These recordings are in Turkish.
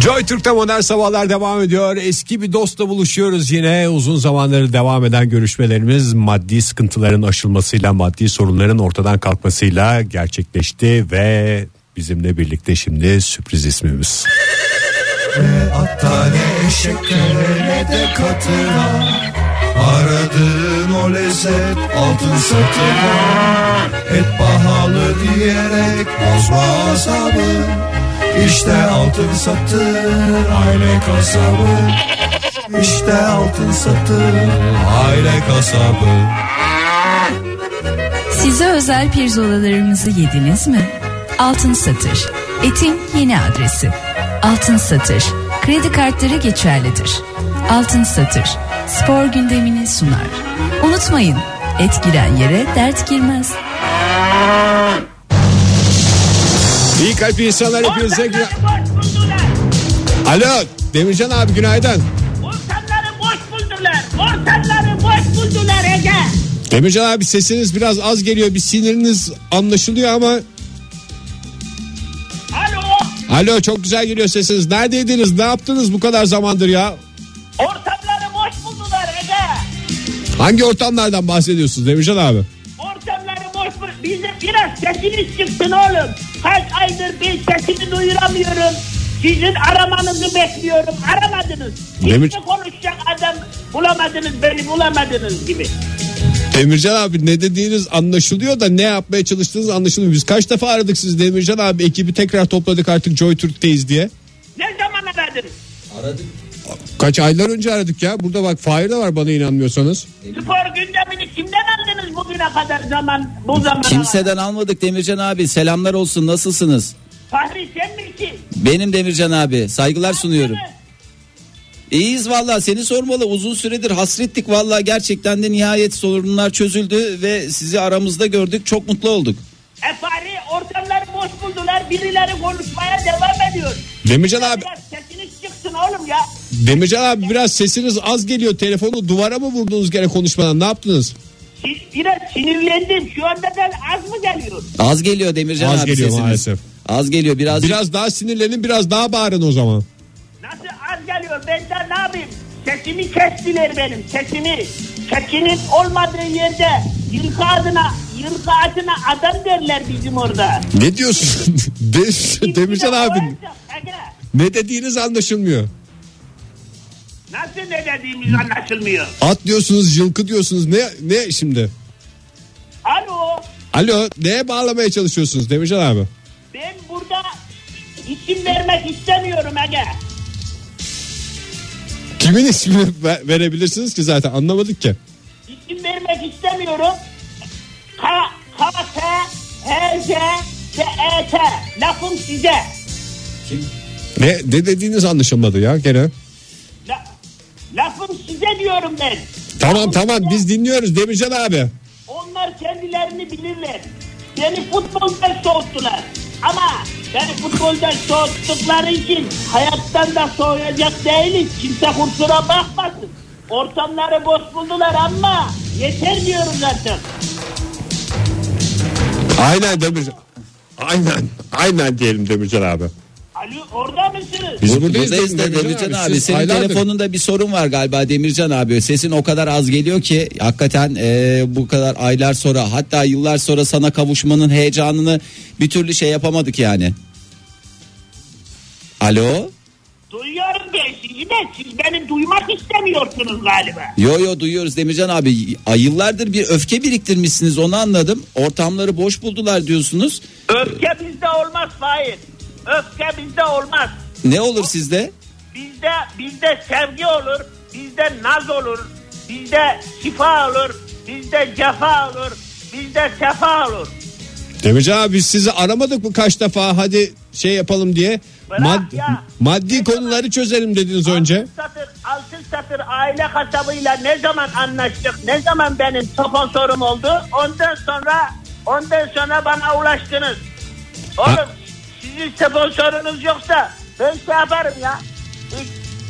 Joy Türk'te modern sabahlar devam ediyor. Eski bir dostla buluşuyoruz yine. Uzun zamanları devam eden görüşmelerimiz maddi sıkıntıların aşılmasıyla, maddi sorunların ortadan kalkmasıyla gerçekleşti ve bizimle birlikte şimdi sürpriz ismimiz. Hatta ne eşeklere ne de katına Aradığın o lezzet altın satına Et pahalı diyerek bozma asabı İşte altın satır aile kasabı İşte altın satır aile kasabı Size özel pirzolalarımızı yediniz mi? Altın Satır. Etin yeni adresi. Altın Satır. Kredi kartları geçerlidir. Altın Satır. Spor gündemini sunar. Unutmayın, et giren yere dert girmez. İyi kalp insanlar hepinize Alo Demircan abi günaydın. Ortamları boş buldular. Ortamları boş buldular Ege. Demircan abi sesiniz biraz az geliyor. Bir siniriniz anlaşılıyor ama Alo. Alo çok güzel geliyor sesiniz. Neredeydiniz? Ne yaptınız bu kadar zamandır ya? Ortamları boş buldular Ege. Hangi ortamlardan bahsediyorsunuz Demircan abi? Ortamları boş bul. Bizim biraz sesiniz çıksın oğlum. Kaç aydır ben sesimi duyuramıyorum. Sizin aramanızı bekliyorum. Aramadınız. Demir- Kimle konuşacak adam bulamadınız beni bulamadınız gibi. Demircan abi ne dediğiniz anlaşılıyor da ne yapmaya çalıştığınız anlaşılmıyor. Biz kaç defa aradık siz Demircan abi ekibi tekrar topladık artık Joy Türk'teyiz diye. Ne zaman aradınız? Kaç aylar önce aradık ya. Burada bak Fahir de var bana inanmıyorsanız. Spor gündemini kimden bugüne kadar zaman bu zamana kadar? Kimseden almadık Demircan abi. Selamlar olsun. Nasılsınız? Fahri sen misin? Benim Demircan abi. Saygılar sunuyorum. İyiyiz valla seni sormalı. Uzun süredir hasrettik valla gerçekten de nihayet sorunlar çözüldü ve sizi aramızda gördük. Çok mutlu olduk. E Fahri ortamları boş buldular. Birileri konuşmaya devam ediyor. Demircan abi Biraz sesiniz çıksın oğlum ya. Demircan abi biraz sesiniz az geliyor. Telefonu duvara mı vurdunuz gene konuşmadan ne yaptınız? Biraz sinirlendim. Şu anda da az mı geliyor? Az geliyor Demircan Az abi geliyor sesiniz. maalesef. Az geliyor biraz. Biraz daha sinirlenin biraz daha bağırın o zaman. Nasıl az geliyor? Ben de ne yapayım? Sesimi kestiler benim sesimi. Sesinin olmadığı yerde yırka adına, yırka adına adam derler bizim orada. Ne diyorsun? De- Demircan abi ne dediğiniz anlaşılmıyor. Nasıl ne dediğimiz anlaşılmıyor. At diyorsunuz yılkı diyorsunuz ne ne şimdi? Alo. Alo neye bağlamaya çalışıyorsunuz Demircan abi? Ben burada isim vermek istemiyorum Ege. Kimin ismini ve- verebilirsiniz ki zaten anlamadık ki. İsim vermek istemiyorum. K, K, T, H, J, T, E, T. Lafım size. Ne, ne dediğiniz anlaşılmadı ya gene. La, lafım size diyorum ben. Tamam tamam biz dinliyoruz Demircan abi. Onlar kendilerini bilirler. Beni futboldan soğuttular. Ama beni futboldan soğuttukları için hayattan da soğuyacak değiliz. Kimse kusura bakmasın. Ortamları boş buldular ama yeter diyoruz artık. Aynen Demircan. Aynen. Aynen diyelim Demircan abi. Ali orada mısınız? Biz Bur- buradayız, buradayız da Demircan abi. Siz Senin aylardır- telefonunda bir sorun var galiba Demircan abi. Sesin o kadar az geliyor ki hakikaten e, bu kadar aylar sonra hatta yıllar sonra sana kavuşmanın heyecanını bir türlü şey yapamadık yani. Alo? Duyuyorum ben sizi de siz beni duymak istemiyorsunuz galiba. Yo yo duyuyoruz Demircan abi. Ay, Yıllardır bir öfke biriktirmişsiniz onu anladım. Ortamları boş buldular diyorsunuz. Öfke bizde olmaz Fahir. Öfke bizde olmaz. Ne olur sizde? Bizde bizde sevgi olur, bizde naz olur, bizde şifa olur, bizde cefa olur, bizde sefa olur. Demircan abi biz sizi aramadık mı kaç defa hadi şey yapalım diye. Bırak Mad- ya. maddi Ne konuları çözelim dediniz önce. Altın satır, altın satır aile kasabıyla ne zaman anlaştık, ne zaman benim sponsorum oldu, ondan sonra ondan sonra bana ulaştınız. Oğlum Ha. Sizin sponsorunuz yoksa ben şey yaparım ya.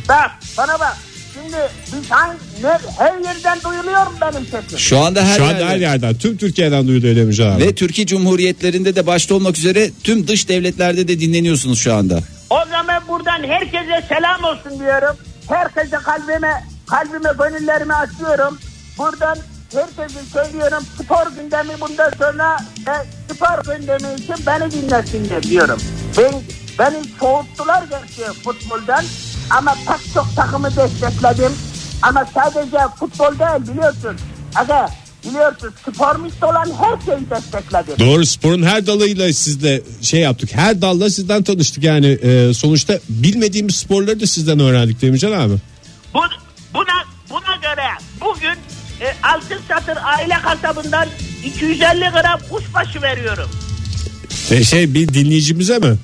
Bak bana bak. Şimdi biz hangi, ne, her yerden duyuluyor mu benim sesim? Şu anda her Şu anda yerde. her yerden tüm Türkiye'den duyuluyor Demircan abi. Ve Türkiye Cumhuriyetlerinde de başta olmak üzere tüm dış devletlerde de dinleniyorsunuz şu anda. O zaman buradan herkese selam olsun diyorum. Herkese kalbime, kalbime gönüllerimi açıyorum. Buradan herkese söylüyorum spor gündemi bundan sonra e, spor gündemi için beni dinlesinler diyorum. Ben, beni soğuttular gerçi futboldan ama pek çok takımı destekledim. Ama sadece futbol değil biliyorsun. Aga biliyorsun sporist olan her şeyi destekledim. Doğru sporun her dalıyla sizle şey yaptık. Her dalla sizden tanıştık yani e, sonuçta bilmediğimiz sporları da sizden öğrendik Demircan abi. Bu, buna buna göre bugün e, altın satır aile kasabından 250 gram kuşbaşı veriyorum. E, şey bir dinleyicimize mi?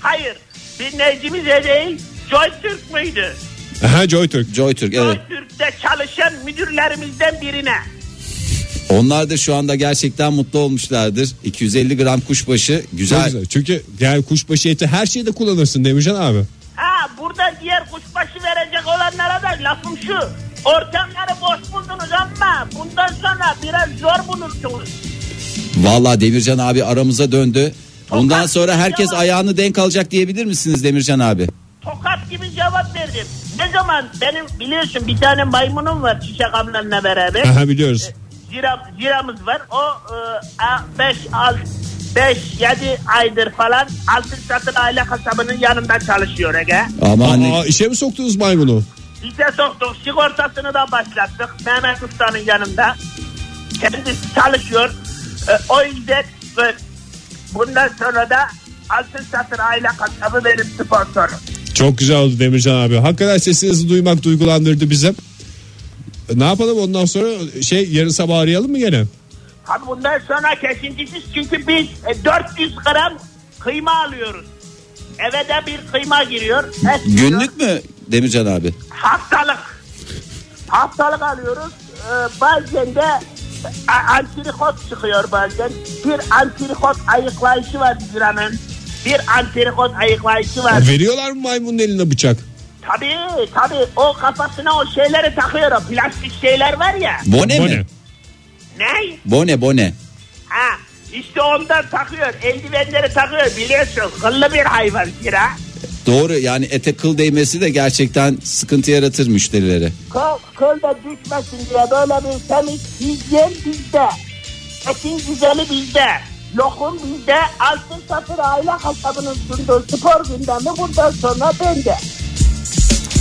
Hayır dinleyicimize değil Joy Türk müydü? Aha Joytürk. Joytürk evet. Joy Türk'te çalışan müdürlerimizden birine. Onlar da şu anda gerçekten mutlu olmuşlardır. 250 gram kuşbaşı Çok güzel. güzel. Çünkü yani kuşbaşı eti her şeyde kullanırsın Demircan abi. Ha burada diğer kuşbaşı verecek olanlara da lafım şu. Ortamları boş buldunuz ama bundan sonra biraz zor bulursunuz. Vallahi Demircan abi aramıza döndü. Bundan Tokat sonra herkes cevap. ayağını denk alacak diyebilir misiniz Demircan abi? Tokat gibi cevap verdim. Ne zaman benim biliyorsun bir tane maymunum var Çiçek ablanla beraber. Aha biliyoruz. Zira, ziramız var. O 5 6 5 7 aydır falan altın satın aile kasabının yanında çalışıyor Ege. Ama hani Aa, işe mi soktunuz maymunu? Bize soktuk sigortasını da başlattık Mehmet Usta'nın yanında. Kendisi çalışıyor. E, o yüzden e, bundan sonra da altın satın aile kasabı benim sponsorum. Çok güzel oldu Demircan abi. Hakikaten sesinizi duymak duygulandırdı bize. Ne yapalım ondan sonra şey yarın sabah arayalım mı gene? Abi bundan sonra kesintisiz çünkü biz e, 400 gram kıyma alıyoruz. Eve de bir kıyma giriyor. Et günlük mü Demircan abi? Haftalık. Haftalık alıyoruz. Ee, bazen de e, antrikot çıkıyor bazen. Bir antrikot ayıklayışı var ziranın. Bir antrikot ayıklayışı var. Veriyorlar mı maymunun eline bıçak? Tabii tabii o kafasına o şeyleri takıyor. O plastik şeyler var ya. Bone, Bu mi? ne? Ne? Bone bone. Ha işte ondan takıyor. Eldivenleri takıyor biliyorsun. Kıllı bir hayvan zira. Doğru yani ete kıl değmesi de gerçekten sıkıntı yaratır müşterilere. Kıl, kıl da düşmesin diye böyle bir temiz hijyen bizde. Etin güzeli bizde. Lokum bizde. Altın satır aile kasabının sunduğu spor gündemi bundan sonra bende.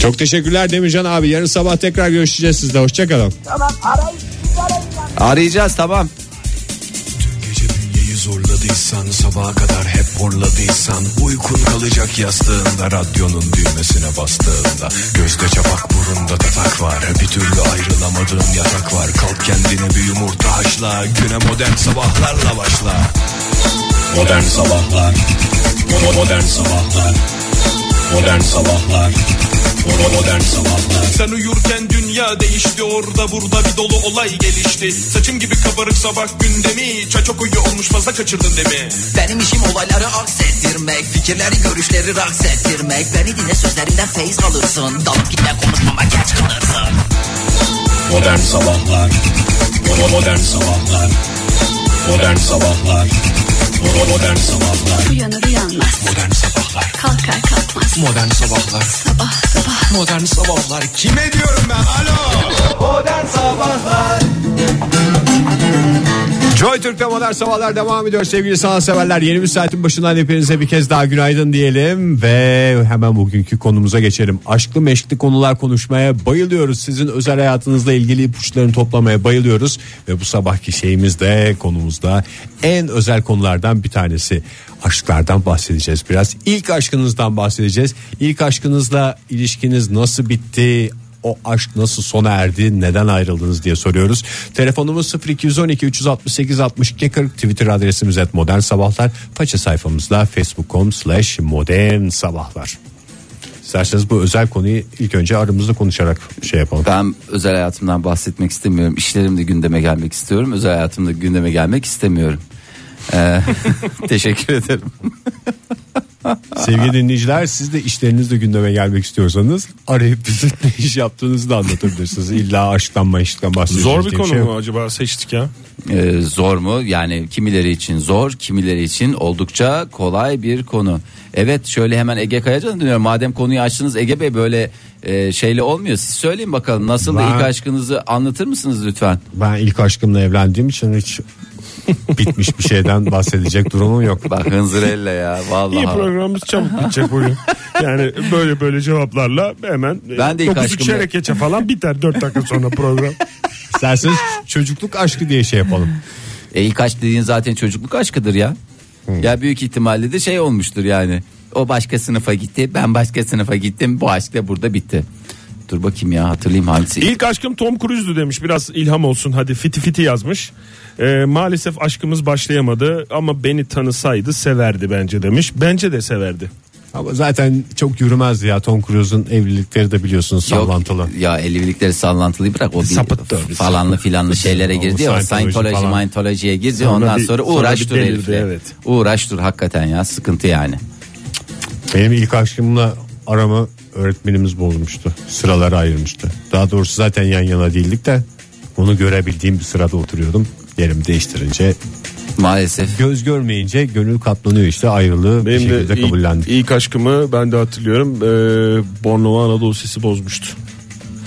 Çok teşekkürler Demircan abi. Yarın sabah tekrar görüşeceğiz sizle. Hoşçakalın. Tamam arayın. Arayacağız tamam. Zorladıysan sabaha kadar hep horladıysan Uykun kalacak yastığında radyonun düğmesine bastığında Gözde çapak burunda tatak var bir türlü ayrılamadığın yatak var. Kalk kendine bir yumurta haşla güne modern sabahlarla başla. Modern sabahlar Mo- Modern sabahlar Modern sabahlar Modern sabahlar Sen uyurken dünya değişti orada burada bir dolu olay gelişti. Saçım gibi kabarık sabah gündemi Çaçok uyu olmuş fazla kaçırdın demi Benim işim olayları aksettirmek Fikirleri görüşleri raks ettirmek Beni dinle sözlerimden feyiz alırsın. Dalıp gitme konuşmama geç kalırsın. Modern Sabahlar. Mo- Modern Sabahlar. Modern Sabahlar Modern Sabahlar. Uyanır uyanmaz. Modern Sabahlar. Kalkar kalkmaz. Modern Sabahlar. Sabah sabah. Modern Sabahlar. Kime diyorum ben? Alo. Modern Sabahlar Joy Türk'te modern sabahlar devam ediyor sevgili sanatseverler. Yeni bir saatin başından hepinize bir kez daha günaydın diyelim ve hemen bugünkü konumuza geçelim. Aşklı meşkli konular konuşmaya bayılıyoruz. Sizin özel hayatınızla ilgili ipuçlarını toplamaya bayılıyoruz ve bu sabahki şeyimiz de konumuzda en özel konulardan bir tanesi. Aşklardan bahsedeceğiz biraz. İlk aşkınızdan bahsedeceğiz. İlk aşkınızla ilişkiniz nasıl bitti? O aşk nasıl sona erdi neden ayrıldınız diye soruyoruz. Telefonumuz 0212 368 62 40 Twitter adresimiz et modern sabahlar. Faça sayfamızda facebook.com slash modern sabahlar. İsterseniz bu özel konuyu ilk önce aramızda konuşarak şey yapalım. Ben özel hayatımdan bahsetmek istemiyorum. İşlerimde gündeme gelmek istiyorum. Özel hayatımda gündeme gelmek istemiyorum. Ee, teşekkür ederim. Sevgili dinleyiciler siz de işlerinizle gündeme gelmek istiyorsanız arayıp bize ne iş yaptığınızı da anlatabilirsiniz. İlla aşktan maşktan bahsedeceğiz. Zor bir konu şey mu acaba seçtik ya? Ee, zor mu? Yani kimileri için zor, kimileri için oldukça kolay bir konu. Evet şöyle hemen Ege Kayacan'a dönüyorum. Madem konuyu açtınız Ege Bey böyle e, şeyle olmuyor. Siz söyleyin bakalım nasıl da Ben- ilk aşkınızı anlatır mısınız lütfen? Ben ilk aşkımla evlendiğim için hiç bitmiş bir şeyden bahsedecek durumum yok. Bak hınzırella ya vallahi. İyi programımız çabuk bitecek bugün. Yani böyle böyle cevaplarla hemen Ben de ilk 9'u aşkımda- çeyrek geçe falan biter 4 dakika sonra program. İsterseniz çocukluk aşkı diye şey yapalım. E ilk aşk dediğin zaten çocukluk aşkıdır ya. Ya büyük ihtimalle de şey olmuştur yani. O başka sınıfa gitti, ben başka sınıfa gittim. Bu aşk da burada bitti. Dur bakayım ya hatırlayayım hangisi. İlk aşkım Tom Cruise'du demiş biraz ilham olsun hadi fiti fiti yazmış. Ee, maalesef aşkımız başlayamadı ama beni tanısaydı severdi bence demiş. Bence de severdi. Ama zaten çok yürümezdi ya Tom Cruise'un evlilikleri de biliyorsunuz Yok, sallantılı. Ya evlilikleri sallantılıyı bırak o bir Sapıttı. falanlı filanlı şeylere girdi ya o Scientology. Scientology'ye girdi Sonra ondan bir- sonra uğraş dur delirdi, herifle. evet. Uğraş dur hakikaten ya sıkıntı yani. Benim ilk aşkımla aramı öğretmenimiz bozmuştu. Sıraları ayırmıştı. Daha doğrusu zaten yan yana değildik de onu görebildiğim bir sırada oturuyordum. Yerimi değiştirince Maalesef. göz görmeyince gönül katlanıyor işte ayrılığı bir Benim şekilde de ilk, kabullendik. ilk aşkımı ben de hatırlıyorum. Ee, Bornova Anadolu Sesi bozmuştu.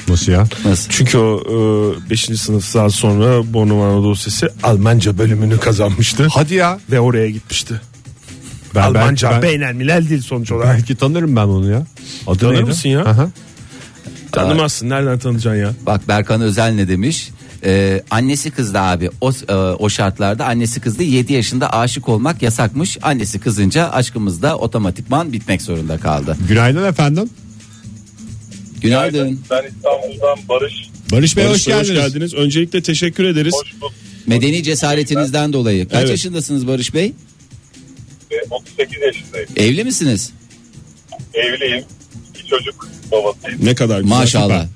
Nasıl ya? Nasıl? Çünkü o 5. sınıftan sonra Bornova Anadolu Sesi Almanca bölümünü kazanmıştı. Hadi ya. Ve oraya gitmişti. Ben, Almanca ben, ben- beynelmilel dil sonuç olarak. belki tanırım ben onu ya. Adı Tanır neydi? mısın ya? Aha. Tanımazsın nereden tanıyacaksın ya? Bak Berkan Özel ne demiş? Ee, annesi kızdı abi o, e, o şartlarda annesi kızdı 7 yaşında aşık olmak yasakmış annesi kızınca aşkımız da otomatikman bitmek zorunda kaldı Günaydın efendim. günaydın Ben İstanbul'dan Barış. Barış Bey Barış hoş Bey, geldiniz. Öncelikle teşekkür ederiz. Hoş bulduk. medeni cesaretinizden dolayı kaç Evet. yaşındasınız Barış Bey Ee, 38 yaşındayım. evli misiniz Evliyim. İki çocuk babasıyım. Ne kadar güzel. maşallah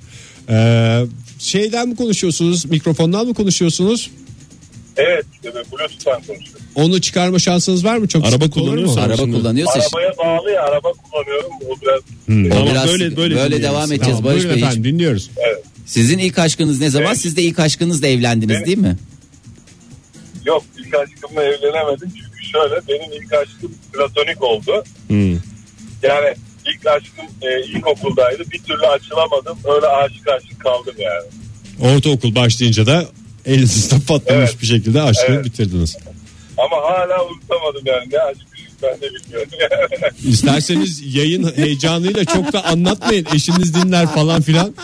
Ee, şeyden mi konuşuyorsunuz? Mikrofondan mı konuşuyorsunuz? Evet. e, Bluetooth'tan konuşuyorum. Onu çıkarma şansınız var mı? Çok Araba sıkıntı olur mu? kullanıyorsan- araba Şimdi- kullanıyorsa Arabaya bağlı ya araba kullanıyorum. O biraz o Tamam, biraz böyle- böyle, böyle devam edeceğiz Tamam, Barış buyurun Bey efendim dinliyoruz. sizin ilk aşkınız ne zaman Evet. siz de ilk aşkınızla evlendiniz Evet. değil mi yok ilk aşkımla evlenemedim. Şöyle benim ilk aşkım platonik oldu. Hmm. Yani ilk aşkım e, ilkokuldaydı. Bir türlü açılamadım. Öyle aşık aşık kaldım yani. Ortaokul başlayınca da elinizde patlamış Evet. bir şekilde aşkını Evet. bitirdiniz. Ama hala unutamadım yani. Ne aşkmış ben de bilmiyorum. İsterseniz yayın heyecanıyla çok da anlatmayın. Eşiniz dinler falan filan.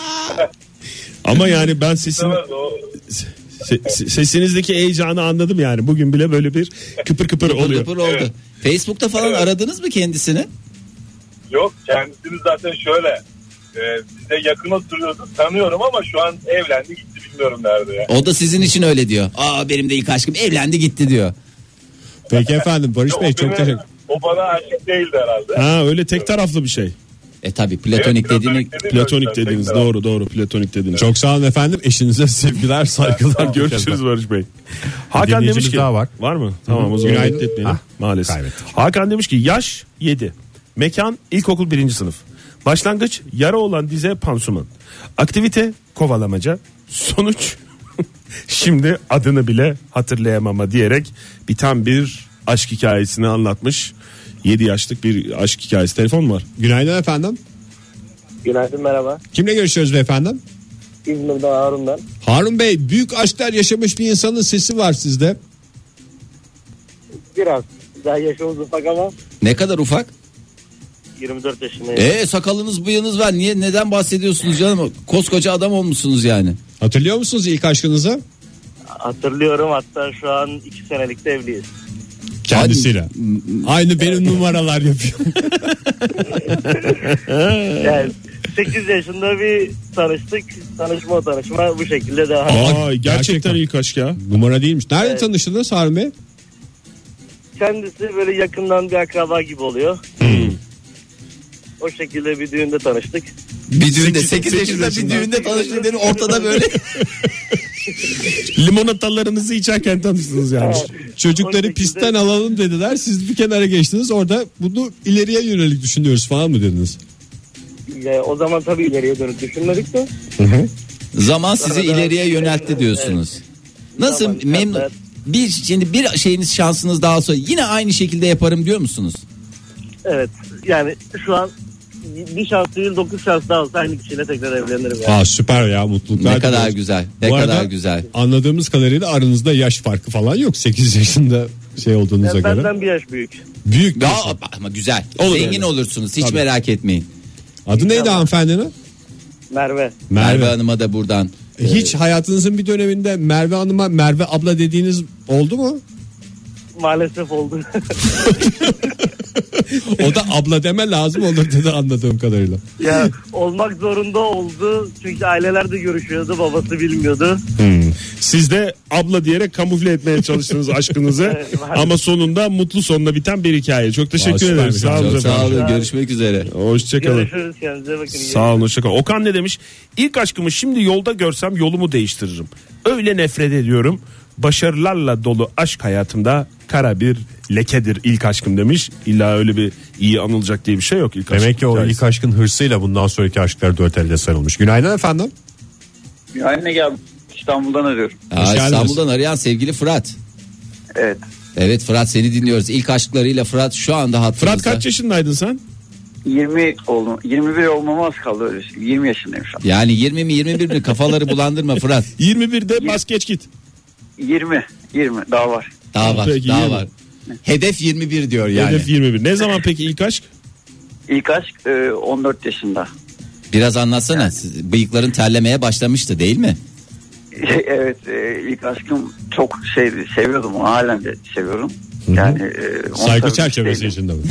Ama yani ben sesin, Evet, o- se- se- sesinizdeki heyecanı anladım yani. Bugün bile böyle bir kıpır kıpır oluyor. dıpır oldu. Evet. Facebook'ta falan Evet. aradınız mı kendisini? Yok kendisini zaten şöyle e, bize yakın oturuyordu tanıyorum ama şu an evlendi gitti bilmiyorum nerede ya. O da sizin için öyle diyor. Aa benim de ilk aşkım evlendi gitti diyor. Peki efendim Barış Bey çok teşekkür O bana aşık değildi herhalde. Ha öyle tek taraflı bir şey. E tabi platonik Evet, dediğini dedim Platonik taraf. doğru doğru platonik dediniz. Çok sağ olun efendim. Eşinize sevgiler, saygılar. Görüşürüz Barış Bey. Hakan demiş ki daha var. Var mı? Tamam o zaman Günaydın. bekletmeyelim. Ah, Maalesef. kaybettik. Hakan demiş ki yaş 7. Mekan ilkokul birinci sınıf. Başlangıç yara olan dize pansuman. Aktivite kovalamaca. Sonuç şimdi adını bile hatırlayamama diyerek biten bir aşk hikayesini anlatmış. 7 yaşlık bir aşk hikayesi. Telefon mu var? Günaydın efendim. Günaydın merhaba. Kimle görüşüyoruz beyefendi? İzmir'den Harun ben. Harun Bey büyük aşklar yaşamış bir insanın sesi var sizde. Biraz daha yaşımız ufak ama ne kadar ufak? 24 yaşındayım. E sakalınız bıyığınız var. Niye neden bahsediyorsunuz canım? Koskoca adam olmuşsunuz yani. Hatırlıyor musunuz ilk aşkınızı? Hatırlıyorum hatta şu an 2 senelik de evliyiz. Kendisiyle. Aynı benim numaralar yapıyor. Yani 8 yaşında bir tanıştık. Tanışma tanışma bu şekilde devam. Aa, gerçekten. gerçekten ilk aşk ya. Numara değilmiş. Nerede Evet. tanıştınız Harun Bey? Kendisi böyle yakından bir akraba gibi oluyor. Hmm. O şekilde bir düğünde tanıştık. Bir düğünde Sekiz- 8 sekiz yaşında bir yaşında. düğünde tanıştık dedi ortada böyle. Limonatalarınızı içerken tanıştınız yani. Çocukları şekilde- pistten alalım dediler. Siz bir kenara geçtiniz. Orada bunu ileriye yönelik düşünüyoruz falan mı dediniz? Ya, o zaman tabii ileriye dönüp düşünmedik de. Zaman sizi Arada- ileriye yöneltti diyorsunuz. Nasıl Zaman memnun bir şimdi bir şeyiniz şansınız daha olsa yine aynı şekilde yaparım diyor musunuz? Evet. Yani şu an bir şans değil dokuz şans daha olsa aynı kişiyle tekrar evlenirim. Yani. Aa süper ya mutluluklar. Ne kadar diliyoruz. güzel. Ne Bu kadar arada güzel. Anladığımız kadarıyla aranızda yaş farkı falan yok. 8 yaşında şey olduğunuza Yani göre. benden bir yaş büyük. Büyük Ya, ama güzel. Olur Zengin öyle. olursunuz. Hiç Tabii. merak etmeyin. Adı neydi hanımefendinin? Merve. Merve Hanım'a da buradan. Hiç hayatınızın bir döneminde Merve Hanım'a Merve abla dediğiniz oldu mu? Maalesef oldu. O da abla deme lazım olur dedi anladığım kadarıyla. ya olmak zorunda oldu. Çünkü aileler de görüşüyordu. Babası bilmiyordu. Siz de abla diyerek kamufle etmeye çalıştınız aşkınızı. Evet. Ama sonunda mutlu sonla biten bir hikaye. Çok teşekkür Aa, ederim. Sağ olun sağ olun. Görüşmek üzere. Hoşçakalın. Görüşürüz kendinize bakın. İyi Sağ olun hoşçakalın. Okan ne demiş? İlk aşkımı şimdi yolda görsem yolumu değiştiririm. Öyle nefret ediyorum. Başarılarla dolu aşk hayatımda kara bir lekedir ilk aşkım demiş. İlla öyle bir iyi anılacak diye bir şey yok ilk aşk Demek ki o hikayesi. ilk aşkın hırsıyla bundan sonraki aşklar dört elde sarılmış. Günaydın efendim. Anne gel İstanbul'dan arıyorum. Aa. İstanbul'dan arayan sevgili Fırat. Evet. Evet Fırat seni dinliyoruz. İlk aşklarıyla Fırat şu anda hattımızda. Fırat kaç yaşındaydın sen? 20 oldum. 21 olmama az kaldı öyle. 20 yaşındayım şu an. Yani 20 mi 21 mi kafaları bulandırma Fırat. 21'de bas geç git. 20. 20 daha var. Daha var Peki, daha 20. var. Hedef 21 diyor yani. Hedef 21. Ne zaman peki ilk aşk? İlk aşk e, 14 yaşında. Biraz anlatsana. Siz- Bıyıkların terlemeye başlamıştı değil mi? evet e, ilk aşkım çok şeydi seviyordum halen de seviyorum. Yani e, Saygı çerçevesi içinde mi?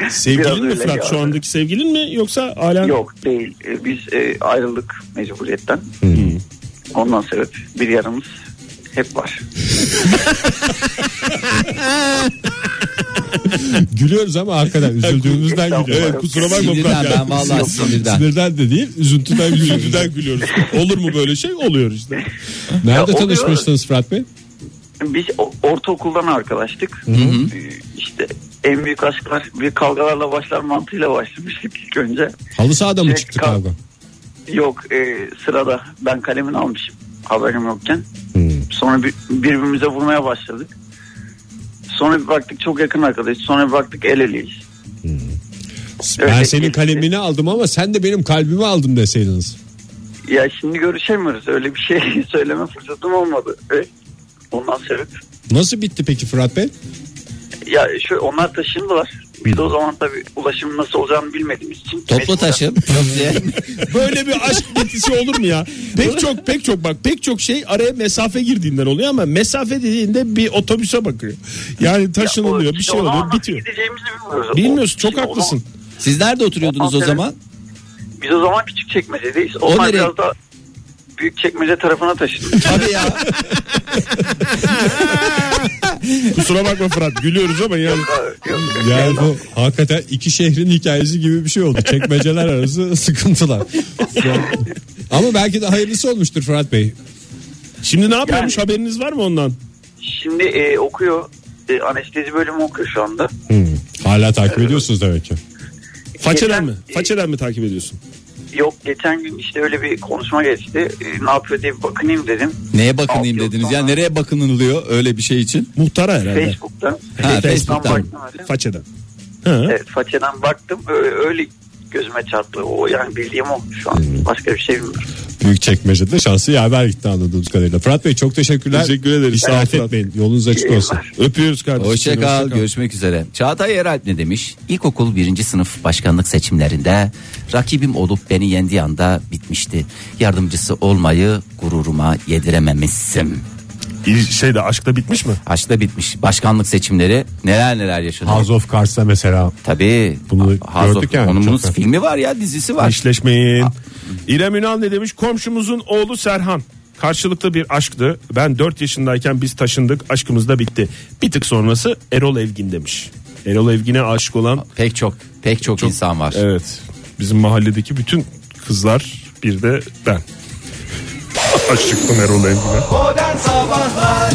Sevgilin Biraz mi Fırat? Şu andaki sevgilin mi yoksa halen? Yok değil. E, biz e, ayrıldık mecburiyetten. Ondan sebep bir yarımız hep var. Gülüyoruz ama hakikaten üzüldüğümüzden gülüyoruz. Evet kusura bakma Sinirden Fırat. ya. ben vallahi sinirden. Sinirden de değil üzüntüden gülüyoruz. Üzüntüden gülüyoruz. Olur mu böyle şey? Oluyor işte. Nerede Ya oluyor. tanışmıştınız Fırat Bey? Biz o- ortaokuldan arkadaştık. Ee, İşte en büyük aşklar bir kavgalarla başlar mantığıyla başlamıştık ilk önce. Halı sahada mı Şey, çıktı kav- kavga? Yok e, sırada ben kalemini almışım haberim yokken. Sonra bir, birbirimize vurmaya başladık. Sonra bir baktık çok yakın arkadaş. Sonra bir baktık el eleyiz. Ben Öyle senin geçti. kalemini aldım ama sen de benim kalbimi aldın deseydiniz. Ya şimdi görüşemiyoruz. Öyle bir şey söyleme fırsatım olmadı. Evet. Ondan sebep. Nasıl bitti peki Fırat Bey? Ya şu onlar taşındılar. Biz de o zaman tabii ulaşımın nasıl olacağını bilmediğimiz için. Toplu mecburen- taşım. Yok diye. Böyle bir aşk bitisi olur mu ya? Pek çok pek çok bak pek çok şey araya mesafe girdiğinden oluyor ama mesafe dediğinde bir otobüse bakıyor. Yani taşınılıyor bir İşte şey o zaman oluyor bitiyor. Gideceğimizi bilmiyoruz. Bilmiyorsun O- çok o haklısın. zaman- Siz nerede oturuyordunuz o zaman? Biz o zaman küçük çekmecedeyiz. Onlar nereye? biraz daha büyük çekmece tarafına taşındı. Tabii ya. Kusura bakma Fırat gülüyoruz ama yani Yani bu hakikaten iki şehrin hikayesi gibi bir şey oldu. Çekmeceler arası sıkıntılar. Ama belki de hayırlısı olmuştur Fırat Bey. şimdi ne yapıyormuş Yani- haberiniz var mı ondan? Şimdi e, okuyor. E, anestezi bölümü okuyor şu anda. Hala takip ediyorsunuz demek ki. Façeden mi? Façeden mi takip ediyorsun? Yok geçen gün işte öyle bir konuşma geçti. E, ne yapıyor diye bir bakınayım dedim. Neye bakınayım dediniz ya? tamam. Nereye bakınılıyor öyle bir şey için? Muhtara herhalde. Facebook'tan. Ha, Facebook'tan. baktım öyle. Façeden. Ha. Evet façeden baktım. Öyle gözüme çarptı. O yani bildiğim o şu an. Başka bir şey bilmiyorum. Büyük çekmecede şansı yaver gitti anladığımız kadarıyla. Fırat Bey çok teşekkürler. Teşekkür ederiz. Sağ Fırat. etmeyin. Yolunuz açık olsun. Öpüyoruz kardeşim. Hoşça seni, kal. Görüşmek üzere. Çağatay Yeralp ne demiş? İlkokul birinci sınıf başkanlık seçimlerinde rakibim olup beni yendiği anda bitmişti. Yardımcısı olmayı gururuma yedirememişsin. Şeyde aşkta bitmiş mi? Aşkta bitmiş. Başkanlık seçimleri neler neler yaşanıyor. House of Cards'ta mesela Tabii. Bunu House gördük of- yani, Onun çok bunun da. filmi var ya dizisi var. İşleşmeyin. İrem Ünal ne demiş? Komşumuzun oğlu Serhan. Karşılıklı bir aşktı. Ben 4 yaşındayken biz taşındık. Aşkımız da bitti. Bir tık sonrası Erol Evgin demiş. Erol Evgin'e aşık olan Pek çok pek çok, insan var. evet bizim mahalledeki bütün kızlar bir de ben. Aşıktım Erol Evgin'e. Modern Sabahlar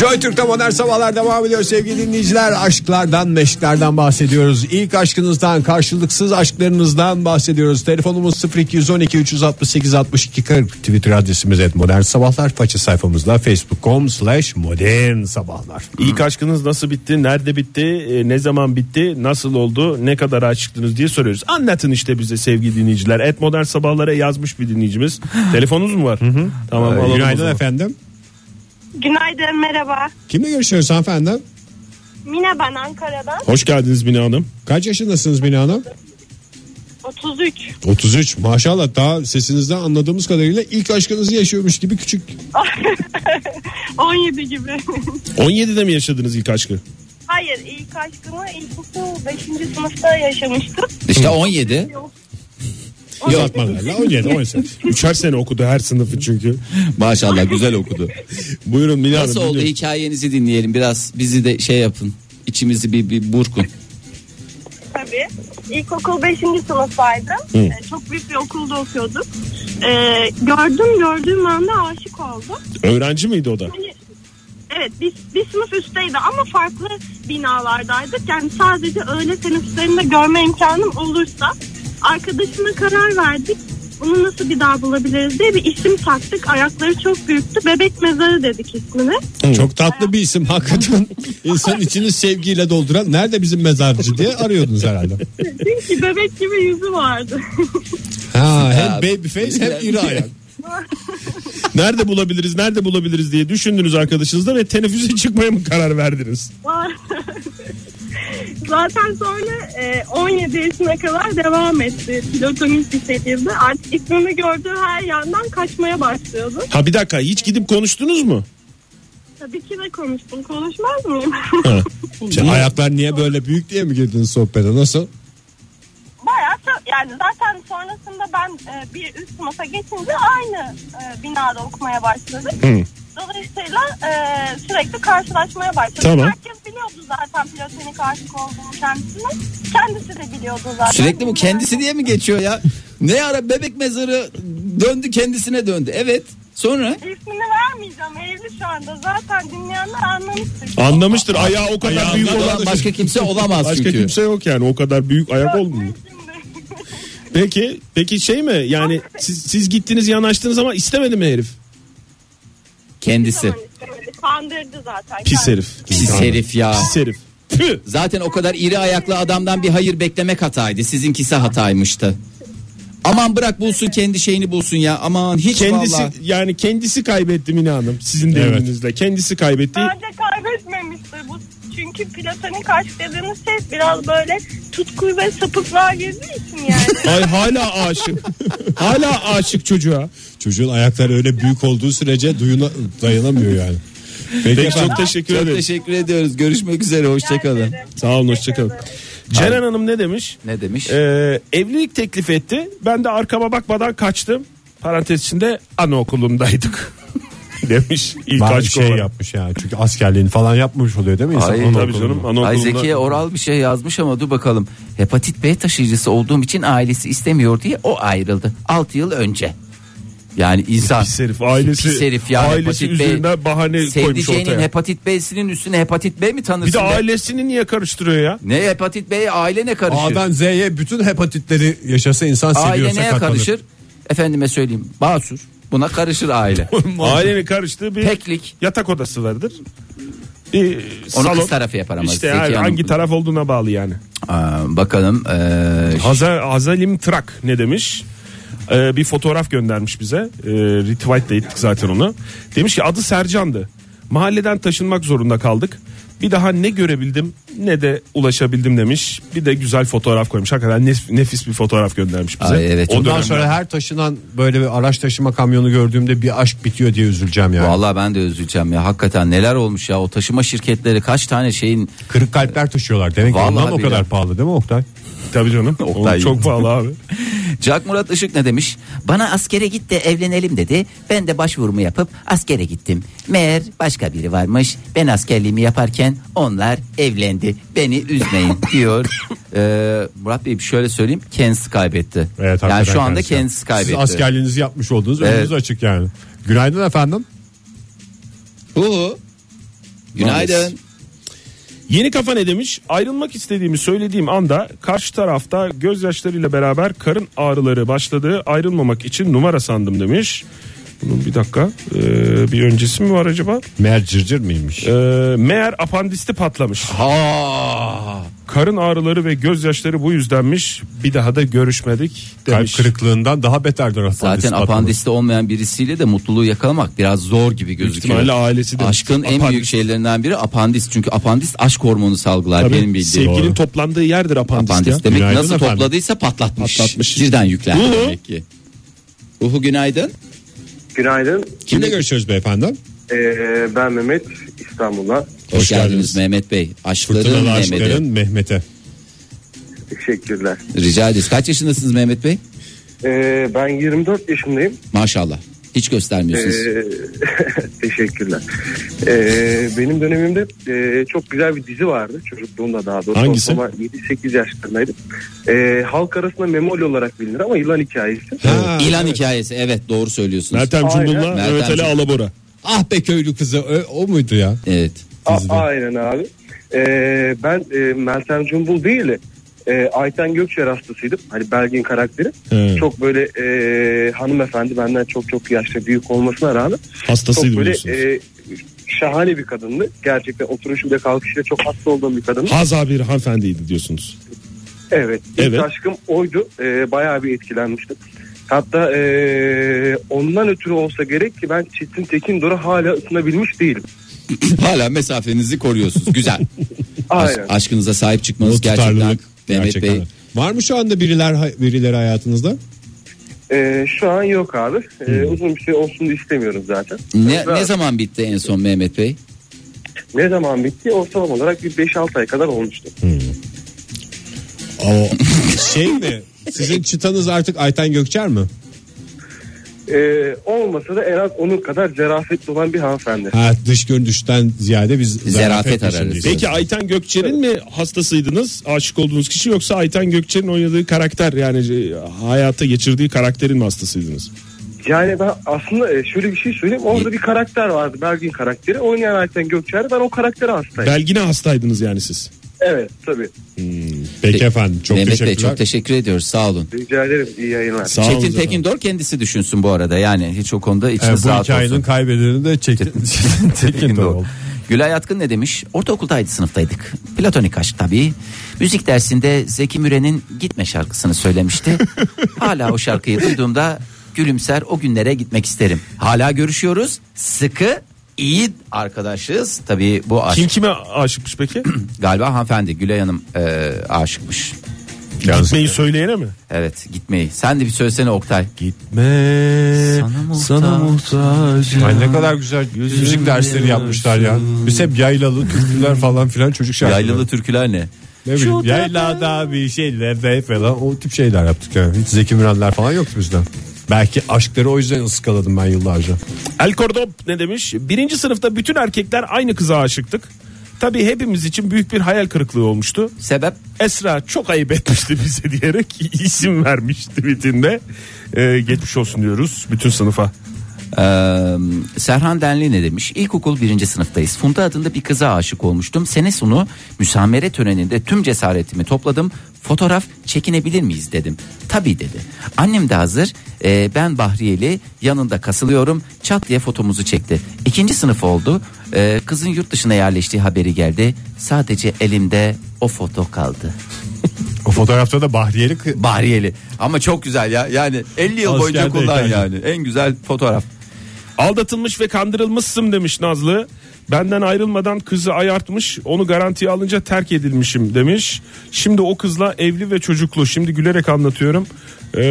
Joy Türk'te modern sabahlar devam ediyor sevgili dinleyiciler. Aşklardan, meşklerden bahsediyoruz. İlk aşkınızdan, karşılıksız aşklarınızdan bahsediyoruz. Telefonumuz 0212 368 62 40. Twitter adresimiz et modern sabahlar. Faça sayfamızda facebook.com slash modern sabahlar. İlk aşkınız nasıl bitti? Nerede bitti? e, Ne zaman bitti? Nasıl oldu? Ne kadar aşıktınız diye soruyoruz. Anlatın işte bize sevgili dinleyiciler. Et modern sabahlara yazmış bir dinleyicimiz. Telefonunuz mu var? Tamam Ee, alalım o Günaydın efendim. Günaydın merhaba. Kimle görüşüyoruz hanımefendi? Mine ben Ankara'dan. Hoş geldiniz Mine Hanım. Kaç yaşındasınız Mine Hanım? 33. 33 maşallah daha sesinizden anladığımız kadarıyla ilk aşkınızı yaşıyormuş gibi küçük. 17 gibi. 17'de mi yaşadınız ilk aşkı? Hayır ilk aşkımı ilkokul 5. sınıfta yaşamıştım. İşte 17. Uzatmalarla 17 18. Üçer sene okudu her sınıfı çünkü. Maşallah güzel okudu. Buyurun Mine Hanım. Nasıl oldu dinliyorum. hikayenizi dinleyelim biraz bizi de şey yapın. İçimizi bir, bir burkun. Tabii. İlkokul 5. sınıftaydım. Hı. Ee, çok büyük bir okulda okuyorduk. Ee, gördüm gördüğüm anda aşık oldum. Öğrenci miydi o da? Hani, evet bir, bir sınıf üstteydi ama farklı binalardaydık. Yani sadece öğle teneffüslerinde görme imkanım olursa arkadaşımla karar verdik. Bunu nasıl bir daha bulabiliriz diye bir isim taktık. Ayakları çok büyüktü. Bebek mezarı dedik ismini. Çok tatlı bir isim hakikaten. İnsan içini sevgiyle dolduran. Nerede bizim mezarcı diye arıyordunuz herhalde. Çünkü bebek gibi yüzü vardı. Ha, hem baby face hem iri ayak. Nerede bulabiliriz, nerede bulabiliriz diye düşündünüz arkadaşınızla ve teneffüse çıkmaya mı karar verdiniz? Zaten sonra e, 17 yaşına kadar devam etti. Platonik bir şekilde. Artık ismimi gördüğü her yandan kaçmaya başlıyordu. Ha bir dakika hiç gidip konuştunuz mu? Tabii ki de konuştum. Konuşmaz mıyım? Şey, ayaklar niye böyle büyük diye mi girdiniz sohbete nasıl? Yani zaten sonrasında ben e, bir üst sınıfa geçince aynı e, binada okumaya başladık. Hı. Dolayısıyla e, sürekli karşılaşmaya başladık. Tamam. Herkes biliyordu zaten platonik aşık olduğumu kendisine. Kendisi de biliyordu zaten. Sürekli bu kendisi diye mi geçiyor ya? Ne ara bebek mezarı döndü kendisine döndü. Evet. Sonra İsmini vermeyeceğim. Evli şu anda. Zaten dinleyenler anlamıştır. Anlamıştır ayağı o kadar Ayağında büyük olan başka kimse olamaz Başka çünkü. kimse yok yani o kadar büyük ayak olmuyor. Peki peki şey mi yani siz, siz gittiniz yanaştınız ama istemedi mi herif? kendisi. Kandırdı zaten. Pis herif. Pis herif ya. Pis herif. Zaten o kadar iri ayaklı adamdan bir hayır beklemek hataydı. Sizinkisi hataymıştı. Aman bırak bulsun kendi şeyini bulsun ya. Aman hiç Kendisi vallahi. yani kendisi kaybetti Mine Hanım sizin Evet. deyiminizle. Kendisi kaybetti. Bence kaybetmemiştir bu. Çünkü platonik aşk dediğiniz şey biraz böyle tutku ve sapıklığa girdiği için yani. Ay hala aşık. hala aşık çocuğa. Çocuğun ayakları öyle büyük olduğu sürece duyuna, dayanamıyor yani. Peki, Peki efendim. çok teşekkür Çok ederim. teşekkür ediyoruz. Görüşmek üzere. Hoşçakalın. Sağ olun hoşçakalın. Ceren Hanım ne demiş? Ne demiş? Ee, evlilik teklif etti. Ben de arkama bakmadan kaçtım. Parantez içinde anaokulundaydık. demiş ilk Bazı aşk şey olarak. yapmış yani. Çünkü askerliğini falan yapmış oluyor değil mi insan? Ay, Anaokulunda. Tabii canım anaokulunda. Ay Zekiye oral bir şey yazmış ama dur bakalım. Hepatit B taşıyıcısı olduğum için ailesi istemiyor diye o ayrıldı. 6 yıl önce. Yani insan Pis herif ailesi, Pis herif ya, ailesi hepatit B. üzerinden bahane koymuş ortaya. hepatit B'sinin üstüne hepatit B mi tanırsın? Bir de ailesini niye karıştırıyor ya? Ne hepatit B'ye aile ne karışır? A'dan Z'ye bütün hepatitleri yaşasa insan aile seviyorsa neye katlanır. karışır? Efendime söyleyeyim basur. Buna karışır aile. Ailenin karıştığı bir Teklik. yatak odası vardır. Bir Onu salon. kız tarafı yapar ama. İşte yani Hanım. hangi taraf olduğuna bağlı yani. Aa, bakalım. ee, Haza, Hazalim Trak ne demiş? Ee, bir fotoğraf göndermiş bize. Ee, retweet de ettik zaten onu. Demiş ki adı Sercan'dı. Mahalleden taşınmak zorunda kaldık. Bir daha ne görebildim ne de ulaşabildim demiş. Bir de güzel fotoğraf koymuş. Hakikaten nef- nefis bir fotoğraf göndermiş bize. Ay, evet. O Ondan dönemler- sonra her taşınan böyle bir araç taşıma kamyonu gördüğümde bir aşk bitiyor diye üzüleceğim yani. Vallahi ben de üzüleceğim ya. Hakikaten neler olmuş ya. O taşıma şirketleri kaç tane şeyin Kırık kalpler taşıyorlar. Demek ki Vallahi ondan o billahi. kadar pahalı değil mi Oktay? Tabii canım. Oktay çok pahalı abi. Jack Murat Işık ne demiş? Bana askere git de evlenelim dedi. Ben de başvurumu yapıp askere gittim. Meğer başka biri varmış. Ben askerliğimi yaparken onlar evlendi. Beni üzmeyin diyor. Ee, Murat Bey şöyle söyleyeyim kendisi kaybetti. Evet, yani şu anda kendisi. kendisi kaybetti. Siz askerliğinizi yapmış olduğunuz Evet. önünüz açık yani. Günaydın efendim. Uhu. Günaydın. Yeni kafa ne demiş? Ayrılmak istediğimi söylediğim anda karşı tarafta gözyaşlarıyla beraber karın ağrıları başladı. Ayrılmamak için numara sandım demiş. Bunun bir dakika ee, bir öncesi mi var acaba? Meğer cırcır mıymış? Ee, meğer apandisti patlamış. Ha. Karın ağrıları ve gözyaşları bu yüzdenmiş. Bir daha da görüşmedik Kalp demiş. kırıklığından daha beterdir apandis Zaten patlaması. apandisti olmayan birisiyle de mutluluğu yakalamak biraz zor gibi gözüküyor. ihtimalle ailesi de Aşkın en apandist. büyük şeylerinden biri apandis. Çünkü apandist aşk hormonu salgılar Tabii, benim bildiğim. sevginin Doğru. toplandığı yerdir apandist, apandis ya. demek Günaydın nasıl efendim. topladıysa patlatmış. Patlatmış. Birden yüklendi Uhu. demek ki. Uhu günaydın. Günaydın. Kimle görüşüyoruz beyefendi? Ee, ben Mehmet İstanbul'a. Hoş, geldiniz. geldiniz. Mehmet Bey. Aşkların aşkların Mehmet'e. Teşekkürler. Rica ederiz. Kaç yaşındasınız Mehmet Bey? Ee, ben 24 yaşındayım. Maşallah. Hiç göstermiyorsunuz. Ee, teşekkürler. Ee, benim dönemimde e, çok güzel bir dizi vardı. Çocukluğumda daha doğrusu. Hangisi? Ortalama 7-8 yaşlarındaydım. Ee, halk arasında Memoli olarak bilinir ama yılan hikayesi. Ha, İlan evet. hikayesi evet doğru söylüyorsunuz. Cumbul'la Meltem Mehmet Ali. Alabora. Ah be köylü kızı o, o muydu ya? Evet. A- aynen abi. Ee, ben e, Meltem Cumbul değil de e, Ayten Gökçer hastasıydım. Hani Belgin karakteri. He. Çok böyle e, hanımefendi benden çok çok yaşta büyük olmasına rağmen Hastasıydı çok böyle diyorsunuz. e, şahane bir kadındı. Gerçekten oturuşuyla kalkışıyla çok hasta olduğum bir kadındı. Haza bir hanımefendiydi diyorsunuz. Evet. İlk Evet. aşkım oydu. Ee, bayağı bir etkilenmiştim. Hatta ee, ondan ötürü olsa gerek ki ben Çetin Tekindor'a hala ısınabilmiş değilim. Hala mesafenizi koruyorsunuz. Güzel. Aynen. aşkınıza sahip O çıkmanız gerçekten Mehmet gerçekten. Bey. Var mı şu anda biriler birileri hayatınızda? Ee, şu an yok abi. Ee, Uzun bir şey olsun da istemiyorum zaten. Ne, ne zaman bitti en son Mehmet Bey? ne zaman bitti? Ortalama olarak bir 5-6 ay kadar olmuştu. O şey mi? Sizin çıtanız artık Ayten Gökçer mi? Ee, olmasa da en az onun kadar zarafetli olan bir hanımefendi. Ha dış görünüşten ziyade biz Zarafet ararız. Peki Ayten Gökçer'in mi hastasıydınız aşık olduğunuz kişi yoksa Ayten Gökçer'in oynadığı karakter yani e, hayata geçirdiği karakterin mi hastasıydınız? Yani ben aslında e, şöyle bir şey söyleyeyim. Orada bir karakter vardı. Belgin karakteri. Oynayan Ayten Gökçer. Ben o karaktere hastayım. Belgine hastaydınız yani siz. Evet tabii. Peki efendim çok Mehmet Bey teşekkürler. çok teşekkür ediyoruz. Sağ olun. Rica ederim. İyi yayınlar. Sağ olun Çetin efendim. Tekindor kendisi düşünsün bu arada. Yani hiç o konuda Ee, içiniz bu rahat hikayenin olsun. kaybedeni de çekin. Tekindor oldu. Gülay Yatkın ne demiş? Ortaokuldaydı sınıftaydık. Platonik aşk tabii. Müzik dersinde Zeki Müren'in Gitme şarkısını söylemişti. Hala o şarkıyı duyduğumda gülümser o günlere gitmek isterim. Hala görüşüyoruz. Sıkı iyi arkadaşız. Tabii bu aşk. Kim kime aşıkmış peki? Galiba hanımefendi Gülay Hanım e, aşıkmış. Gitmeyi söyleyene mi? Evet gitmeyi. Sen de bir söylesene Oktay. Gitme Sana muhtaç. Ay ne kadar güzel müzik dersleri yapmışlar ya. Biz hep yaylalı türküler falan filan çocuk şarkıları. Yaylalı türküler ne? Ne bileyim yaylada bir şeyler falan o tip şeyler yaptık yani. Hiç Zeki Mürenler falan yoktu bizden. Belki aşkları o yüzden ıskaladım ben yıllarca. El Cordop ne demiş? Birinci sınıfta bütün erkekler aynı kıza aşıktık. Tabii hepimiz için büyük bir hayal kırıklığı olmuştu. Sebep? Esra çok ayıp etmişti bize diyerek isim vermiş tweetinde. Ee, geçmiş olsun diyoruz bütün sınıfa. Ee, Serhan Denli ne demiş? İlkokul birinci sınıftayız. Funda adında bir kıza aşık olmuştum. Sene sonu müsamere töreninde tüm cesaretimi topladım. Fotoğraf çekinebilir miyiz dedim. Tabii dedi. Annem de hazır. Ee, ben Bahriyeli yanında kasılıyorum. Çat diye fotomuzu çekti. İkinci sınıf oldu. Ee, kızın yurt dışına yerleştiği haberi geldi. Sadece elimde o foto kaldı. O fotoğrafta da Bahriyeli Bahriyeli. Ama çok güzel ya. Yani 50 yıl boyunca kullan yani. En güzel fotoğraf. Aldatılmış ve kandırılmışsın demiş Nazlı. Benden ayrılmadan kızı ayartmış onu garantiye alınca terk edilmişim demiş. Şimdi o kızla evli ve çocuklu şimdi gülerek anlatıyorum. Ee,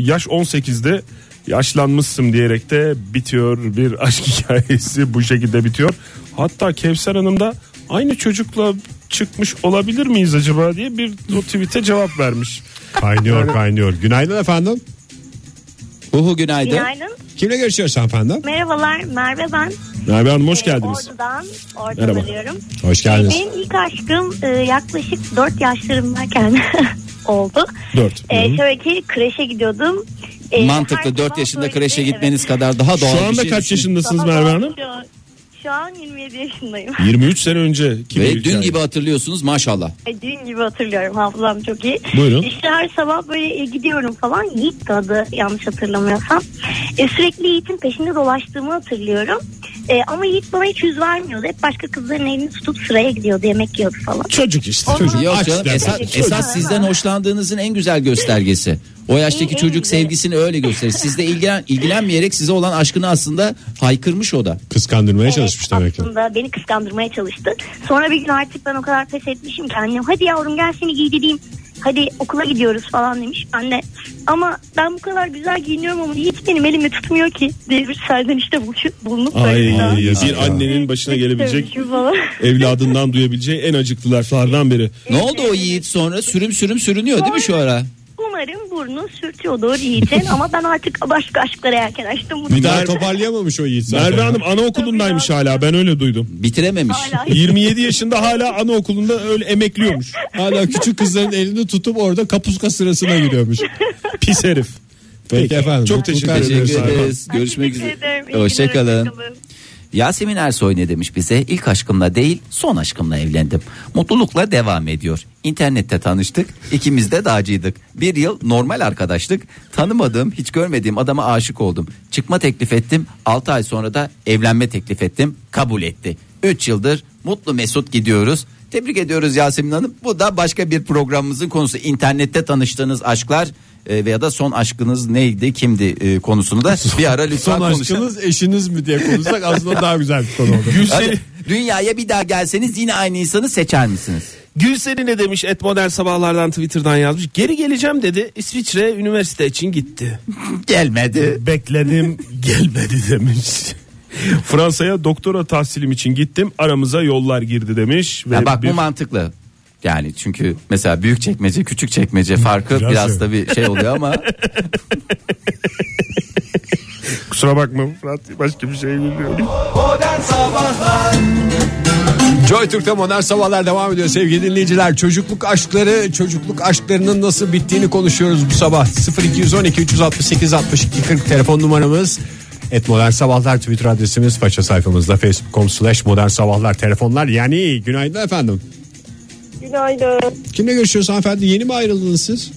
yaş 18'de yaşlanmışsın diyerek de bitiyor bir aşk hikayesi bu şekilde bitiyor. Hatta Kevser Hanım da aynı çocukla çıkmış olabilir miyiz acaba diye bir o tweet'e cevap vermiş. kaynıyor kaynıyor. Günaydın efendim. Huhu günaydın. Günaydın. Kimle görüşüyoruz hanımefendi? Merhabalar Merve ben. Merve Hanım hoş Ee, geldiniz. Ordu'dan, oradan Merhaba. arıyorum. Hoş geldiniz. Benim ilk aşkım e, yaklaşık 4 yaşlarımdayken oldu. Dört. E, şöyle ki kreşe gidiyordum. E, her Mantıklı 4 sabah yaşında böyle, kreşe evet. gitmeniz kadar daha doğal Şu bir anda şey kaç düşünün. yaşındasınız Daha Merve Hanım? Şu, an 27 yaşındayım. 23 sene önce. Ve dün gibi hatırlıyorsunuz maşallah. E, Dün gibi hatırlıyorum hafızam çok iyi. Buyurun. İşte her sabah böyle e, gidiyorum falan. Yiğit adı yanlış hatırlamıyorsam. E, sürekli Yiğit'in peşinde dolaştığımı hatırlıyorum. E, ama Yiğit bana hiç yüz vermiyordu. Hep başka kızların elini tutup sıraya gidiyordu yemek yiyordu falan. Çocuk işte. Çocuk. Yok canım esas, esas sizden hoşlandığınızın en güzel göstergesi. O yaştaki çocuk sevgisini öyle gösterir. Sizde ilgilen, ilgilenmeyerek size olan aşkını aslında haykırmış o da. Kıskandırmaya Evet, çalışmış demek ki. Aslında beni kıskandırmaya çalıştı. Sonra bir gün artık ben o kadar pes etmişim ki annem hadi yavrum gel seni giydireyim. Hadi okula gidiyoruz falan demiş. De ama ben bu kadar güzel giyiniyorum ama hiç benim elimi tutmuyor ki diye bir serzenişte bulunup- Ay daha- bir annenin başına gelebilecek evladından duyabileceği en acıklı laflardan biri. Ne oldu o yiğit sonra sürüm sürüm sürünüyor değil mi şu ara? Burnu sürtüyordur Yiğit'in ama ben artık başka aşklara yelken açtım. Bunu Bir daha toparlayamamış o Yiğit zaten. Merve Hanım anaokulundaymış hala ben öyle duydum. Bitirememiş. Hala 27 yaşında hala anaokulunda öyle emekliyormuş. Hala küçük kızların elini tutup orada kapuska sırasına giriyormuş. Pis herif. Peki efendim. Çok teşekkür. Teşekkür ederiz. Görüşmek üzere. Hoşçakalın. hoşçakalın. Yasemin Ersoy ne demiş bize? İlk aşkımla değil son aşkımla evlendim. Mutlulukla devam ediyor. İnternette tanıştık. İkimiz de dağcıydık. Bir yıl normal arkadaşlık. Tanımadığım hiç görmediğim adama aşık oldum. Çıkma teklif ettim. 6 ay sonra da evlenme teklif ettim. Kabul etti. 3 yıldır mutlu mesut gidiyoruz. Tebrik ediyoruz Yasemin Hanım. Bu da başka bir programımızın konusu. İnternette tanıştığınız aşklar e, veya da son aşkınız neydi kimdi e, konusunu da bir ara lütfen Son konuşalım. aşkınız eşiniz mi diye konuşsak aslında daha güzel bir konu oldu. Hadi, dünyaya bir daha gelseniz yine aynı insanı seçer misiniz? Gülseri ne demiş et modern sabahlardan Twitter'dan yazmış. Geri geleceğim dedi İsviçre üniversite için gitti. Gelmedi. Bekledim gelmedi demiş. Fransa'ya doktora tahsilim için gittim aramıza yollar girdi demiş. Ve Ya bak bir- bu mantıklı. Yani çünkü mesela büyük çekmece küçük çekmece farkı Biraz biraz, da bir şey oluyor ama kusura bakma Fırat başka bir şey bilmiyorum. Joy Türk'te modern sabahlar devam ediyor sevgili dinleyiciler. Çocukluk aşkları, çocukluk aşklarının nasıl bittiğini konuşuyoruz bu sabah. 0212 368 62 40 telefon numaramız. Et Modern Sabahlar Twitter adresimiz faça sayfamızda facebook.com slash modern sabahlar telefonlar yani günaydın efendim. Günaydın. Kimle görüşüyoruz hanımefendi yeni mi ayrıldınız siz?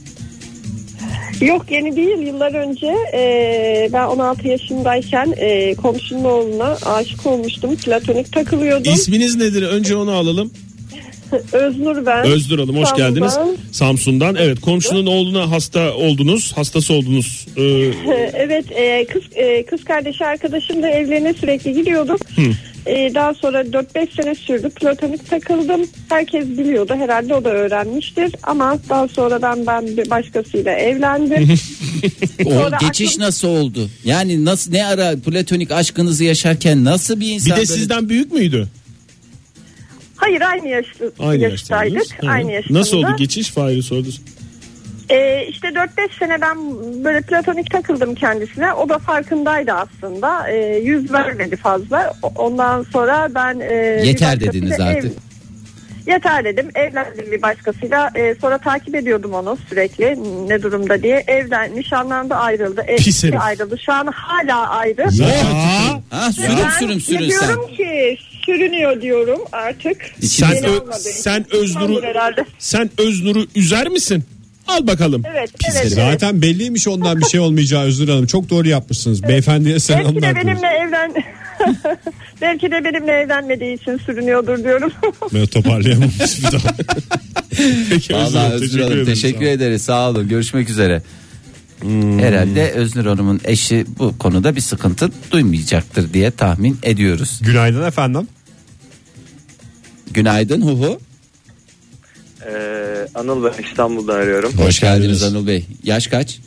Yok yeni değil yıllar önce e, ben 16 yaşındayken e, komşunun oğluna aşık olmuştum. Platonik takılıyordum. İsminiz nedir önce onu alalım. Öznur ben. Özdür Hanım hoş Samsun'dan. geldiniz. Samsun'dan evet komşunun oğluna hasta oldunuz hastası oldunuz. Ee, evet e, kız e, kız kardeşi arkadaşımla evlerine sürekli gidiyordum. E, daha sonra 4-5 sene sürdü. Platonik takıldım. Herkes biliyordu. Herhalde o da öğrenmiştir. Ama daha sonradan ben bir başkasıyla evlendim. o Sonra geçiş aklım- nasıl oldu? Yani nasıl ne ara platonik aşkınızı yaşarken nasıl bir bir insan de böyle- sizden büyük müydü? Hayır aynı yaşlı, Aynı yaştaydık. yaştaydınız. Hı. Aynı yaşlarda. Nasıl oldu geçiş Fahri sordu. Ee, işte 4-5 sene ben böyle platonik takıldım kendisine. O da farkındaydı aslında. Ee, yüz vermedi fazla. Ondan sonra ben... e, Yeter dediniz ev- artık. Yeter dedim. Evlendim bir başkasıyla. Ee, sonra takip ediyordum onu sürekli ne durumda diye. Evden nişanlandı ayrıldı. Pis herif. Evli ayrıldı. Şu an hala ayrı. Ya, Ha sürüm Ben sürüm sürün sen. diyorum ki sürünüyor diyorum artık. sen, Ö- sen Öznur'u herhalde. sen Öznur'u üzer misin? Al bakalım. Evet, Pis evet, herif. evet. Zaten belliymiş ondan bir şey olmayacağı Özgür Hanım. Çok doğru yapmışsınız. Beyefendiye Belki selamlar. de diyoruz. benimle evlen Belki de benimle evlenmediği için sürünüyordur diyorum. Böyle toparlayamamış bir daha. Peki Öznur Vallahi Hanım, teşekkür ederiz. Sağ olun. Görüşmek üzere. Hmm. Herhalde Öznur Hanım'ın eşi bu konuda bir sıkıntı duymayacaktır diye tahmin ediyoruz. Günaydın efendim. Günaydın Huhu. Ee, Anıl ben İstanbul'dan arıyorum. Hoş, geldiniz Anıl Bey. Yaş kaç?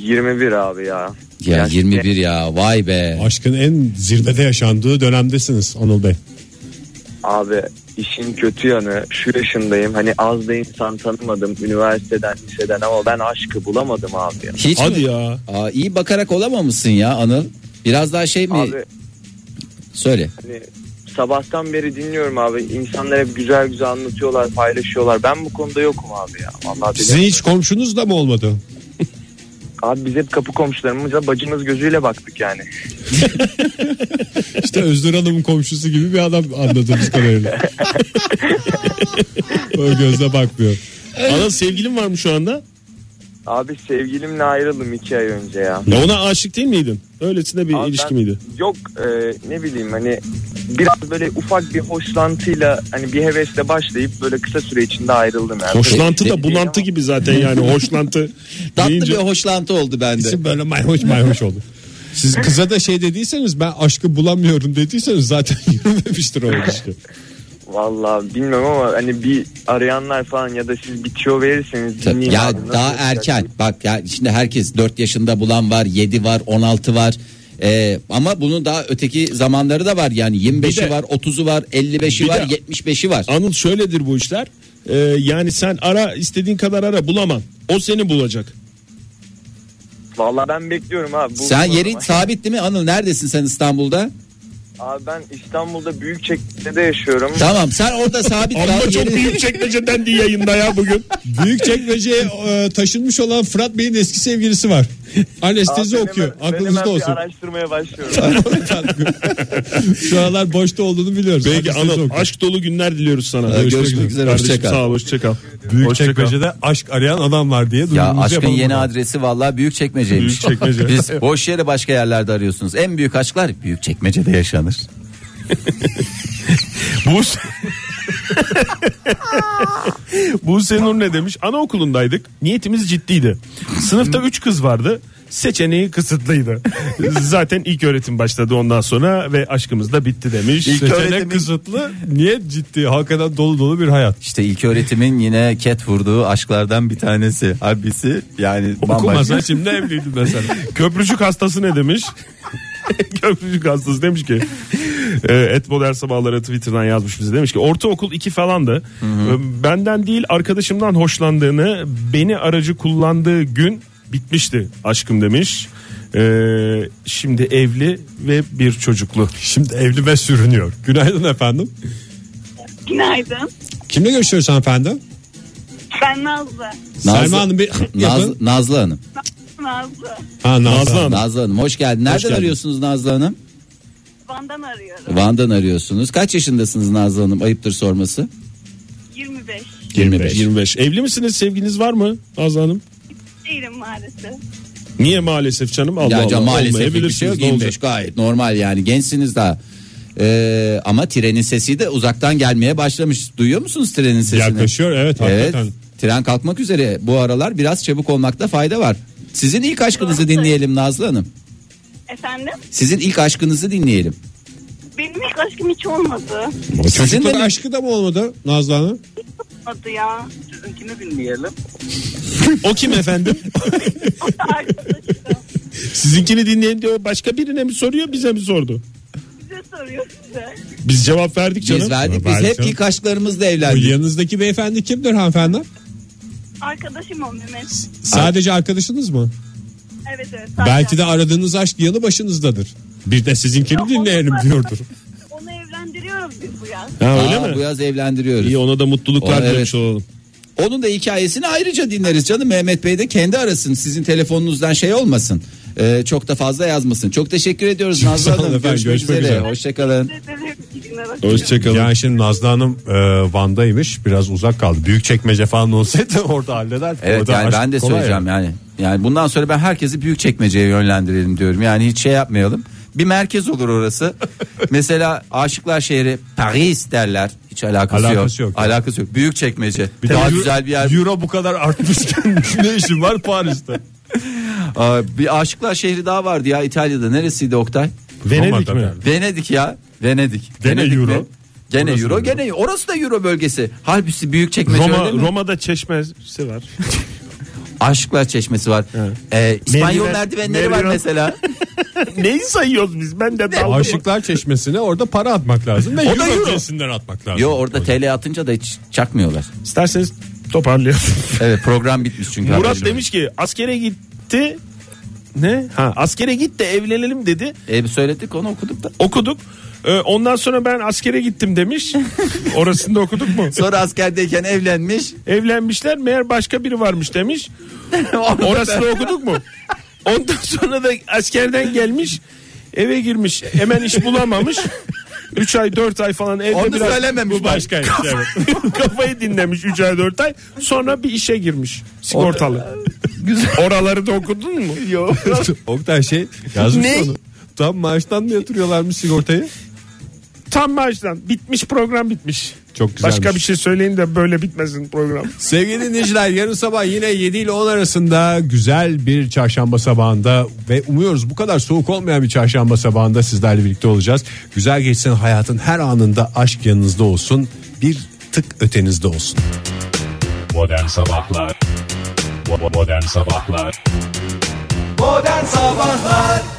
21 abi ya. Ya Yaş- 21 ya vay be. Aşkın en zirvede yaşandığı dönemdesiniz Anıl Bey. Abi işin kötü yanı şu yaşındayım. Hani az da insan tanımadım üniversiteden liseden ama ben aşkı bulamadım abi. ya. Hiç Hadi mi? ya. Aa, iyi bakarak olamamışsın ya Anıl. Biraz daha şey mi? Abi Söyle. hani sabahtan beri dinliyorum abi. İnsanlar hep güzel güzel anlatıyorlar, paylaşıyorlar. Ben bu konuda yokum abi ya. Vallahi Sizin hiç komşunuz da mı olmadı? Abi biz hep kapı komşularımıza bacımız gözüyle baktık yani. İşte Özgür Hanım'ın komşusu gibi bir adam anladığımız kadarıyla. o gözle bakmıyor. Ana sevgilin var mı şu anda? Abi sevgilimle ayrıldım iki ay önce ya. Ya ona aşık değil miydin? Öylesine bir Abi ilişki ben- miydi? Yok e, ne bileyim hani biraz böyle ufak bir hoşlantıyla hani bir hevesle başlayıp böyle kısa süre içinde ayrıldım. Yani. Hoşlantı da bulantı gibi zaten yani hoşlantı Tatlı deyince bir hoşlantı oldu bende. İsim böyle mayhoş mayhoş oldu. Siz kıza da şey dediyseniz ben aşkı bulamıyorum dediyseniz zaten yürümemiştir o ilişki. Vallahi bilmiyorum ama hani bir arayanlar falan ya da siz bir tüyo verirseniz dinleyeyim Ya abi, daha olacak erken. diye. Bak ya şimdi herkes 4 yaşında bulan var, 7 var, 16 var. Ee, ama bunun daha öteki zamanları da var yani 25'i Bir de- var, 30'u var, 55'i Bir var, de- 75'i var. Anıl şöyledir bu işler. Ee, yani sen ara istediğin kadar ara bulamam. O seni bulacak. Vallahi ben bekliyorum abi. Sen yerin sabit değil mi Anıl? Neredesin sen İstanbul'da? Abi ben İstanbul'da Büyükçekmece'de yaşıyorum. Tamam sen orada sabit kal. Ama çok büyük çekmeceden diye yayında ya bugün. Büyük çekmeceye e, taşınmış olan Fırat Bey'in eski sevgilisi var. Anestezi ben okuyor. hemen- ben Aklınızda bir olsun. araştırmaya başlıyorum. Şu aralar boşta olduğunu biliyoruz. Peki Anıl aşk dolu günler diliyoruz sana. Ee, görüşmek üzere, Kardeşim, hoşça kal. Sağ ol hoşça kal. Büyük Hoşça çekmecede aşk arayan adamlar diye Ya aşkın yeni buradan. adresi vallahi büyük çekmeceymiş. Büyükçekmece. Biz boş yere başka yerlerde arıyorsunuz. En büyük aşklar büyük çekmecede yaşanır. Bu Buse Nur ne demiş? Anaokulundaydık. Niyetimiz ciddiydi. Sınıfta 3 kız vardı. Seçeneği kısıtlıydı. Zaten ilk öğretim başladı ondan sonra ve aşkımız da bitti demiş. Seçenek öğretimin- kısıtlı. Niyet ciddi. Hakikaten dolu dolu bir hayat. İşte ilk öğretimin yine ket vurduğu aşklardan bir tanesi. Halbuki yani Okumasa bambaşka. şimdi evliydim mesela. Köprücük hastası ne demiş? Köprücük hastası demiş ki et modern sabahları Twitter'dan yazmış bize demiş ki ortaokul 2 falandı. E, Benden değil arkadaşımdan hoşlandığını beni aracı kullandığı gün bitmişti aşkım demiş. E, şimdi evli ve bir çocuklu. Şimdi evli ve sürünüyor. Günaydın efendim. Günaydın. Kimle görüşüyoruz hanımefendi? Ben Nazlı. Selma Hanım bir Nazlı. Nazlı Hanım. Nazlı. Ha, Nazlı Nazlı Hanım. Nazlı Hanım hoş geldin. Nereden geldin. arıyorsunuz Nazlı Hanım? Van'dan arıyorum. Van'dan arıyorsunuz. Kaç yaşındasınız Nazlı Hanım? Ayıptır sorması. 25. 25. 25. Evli misiniz? Sevginiz var mı Nazlı Hanım? Değilim maalesef. Niye maalesef canım? Allah Ya Allah. canım, maalesef bir şey yok. ne olacak? 25 gayet normal yani. Gençsiniz daha. Ee, ama trenin sesi de uzaktan gelmeye başlamış. Duyuyor musunuz trenin sesini? Yaklaşıyor evet Evet. hakikaten. Tren kalkmak üzere. Bu aralar biraz çabuk olmakta fayda var. Sizin ilk aşkınızı dinleyelim Nazlı Hanım. Efendim? Sizin ilk aşkınızı dinleyelim. Benim ilk aşkım hiç olmadı. Sizin de mi? aşkı da mı olmadı Nazlı Hanım? Olmadı ya. Sizinkini dinleyelim. O kim efendim? Arkadaşım Sizinkini dinleyin diyor. Başka birine mi soruyor bize mi sordu? size soruyor size. Biz cevap verdik canım. Biz verdik. Biz hep ilk aşklarımızla Bu evlendik. yanınızdaki beyefendi kimdir hanımefendi? Arkadaşım o Mehmet. Sadece arkadaşınız mı? Evet evet. Belki de aradığınız aşk yanı başınızdadır. Bir de sizinkini dinleyelim onu- diyordur. Onu evlendiriyoruz biz bu yaz. Ha öyle Aa, mi? Bu yaz evlendiriyoruz. İyi ona da mutluluklar O, evet. dilemiş olalım. Onun da hikayesini ayrıca dinleriz canım. Mehmet Bey de kendi arasın. Sizin telefonunuzdan şey olmasın. Ee, çok da fazla yazmasın. Çok teşekkür ediyoruz Nazlı Hanım. efendim, Görüşmek, görüşmek üzere. üzere. Hoşçakalın. Hoşçakalın. Yani şimdi Nazlı Hanım e, Van'daymış. Biraz uzak kaldı. Büyük çekmece falan olsaydı orada halleder. Evet Orada yani ben de söyleyeceğim yani. yani. Yani bundan sonra ben herkesi büyük çekmeceye yönlendirelim diyorum. Yani hiç şey yapmayalım. Bir merkez olur orası. Mesela Aşıklar Şehri Paris derler. Hiç alakası, Alakası yok. yok. Alakası yok. Büyük çekmece. Bir daha güzel bir yer. Euro bu kadar artmışken ne işin var Paris'te? Aa, bir Aşıklar Şehri daha vardı ya İtalya'da. Neresiydi Oktay? Venedik Roma'da mi? Venedik ya. Venedik. Gene Venedik Euro. mi? Gene Orası Euro, Euro. gene orası da Euro bölgesi. Halbuki büyük çekmece Roma, öyle mi? Roma'da çeşmesi var. Aşıklar Çeşmesi var. Evet. Ee, İspanyol Merdiven- merdivenleri var merdiven- mesela. Neyi sayıyoruz biz? Ben de daldım. Aşıklar çeşmesine orada para atmak lazım ve O da euro euro. cinsinden atmak lazım. Yo orada TL atınca da hiç çakmıyorlar. İsterseniz toparlayalım. Evet program bitmiş çünkü. Murat arkadaşlar. demiş ki askere gitti. Ne? Ha askere git de evlenelim dedi. E, söyledik onu okuduk da. Okuduk. Ee, ondan sonra ben askere gittim demiş. Orasını da okuduk mu? Sonra askerdeyken evlenmiş. Evlenmişler meğer başka biri varmış demiş. Orasını okuduk mu? Ondan sonra da askerden gelmiş. Eve girmiş. Hemen iş bulamamış. 3 ay 4 ay falan evde Onu biraz söylememiş bu bak. başkaymış. Evet. Kafayı dinlemiş 3 ay 4 ay. Sonra bir işe girmiş. Sigortalı. Oraları da okudun mu? Yok. Oktay şey yazmış Ne? onu. Tam maaştan mı yatırıyorlarmış sigortayı? Tam maaştan. Bitmiş program bitmiş. Çok güzelmiş. Başka bir şey söyleyin de böyle bitmesin program. Sevgili dinleyiciler yarın sabah yine 7 ile 10 arasında güzel bir çarşamba sabahında ve umuyoruz bu kadar soğuk olmayan bir çarşamba sabahında sizlerle birlikte olacağız. Güzel geçsin hayatın her anında aşk yanınızda olsun bir tık ötenizde olsun. Modern Sabahlar Modern Sabahlar Modern Sabahlar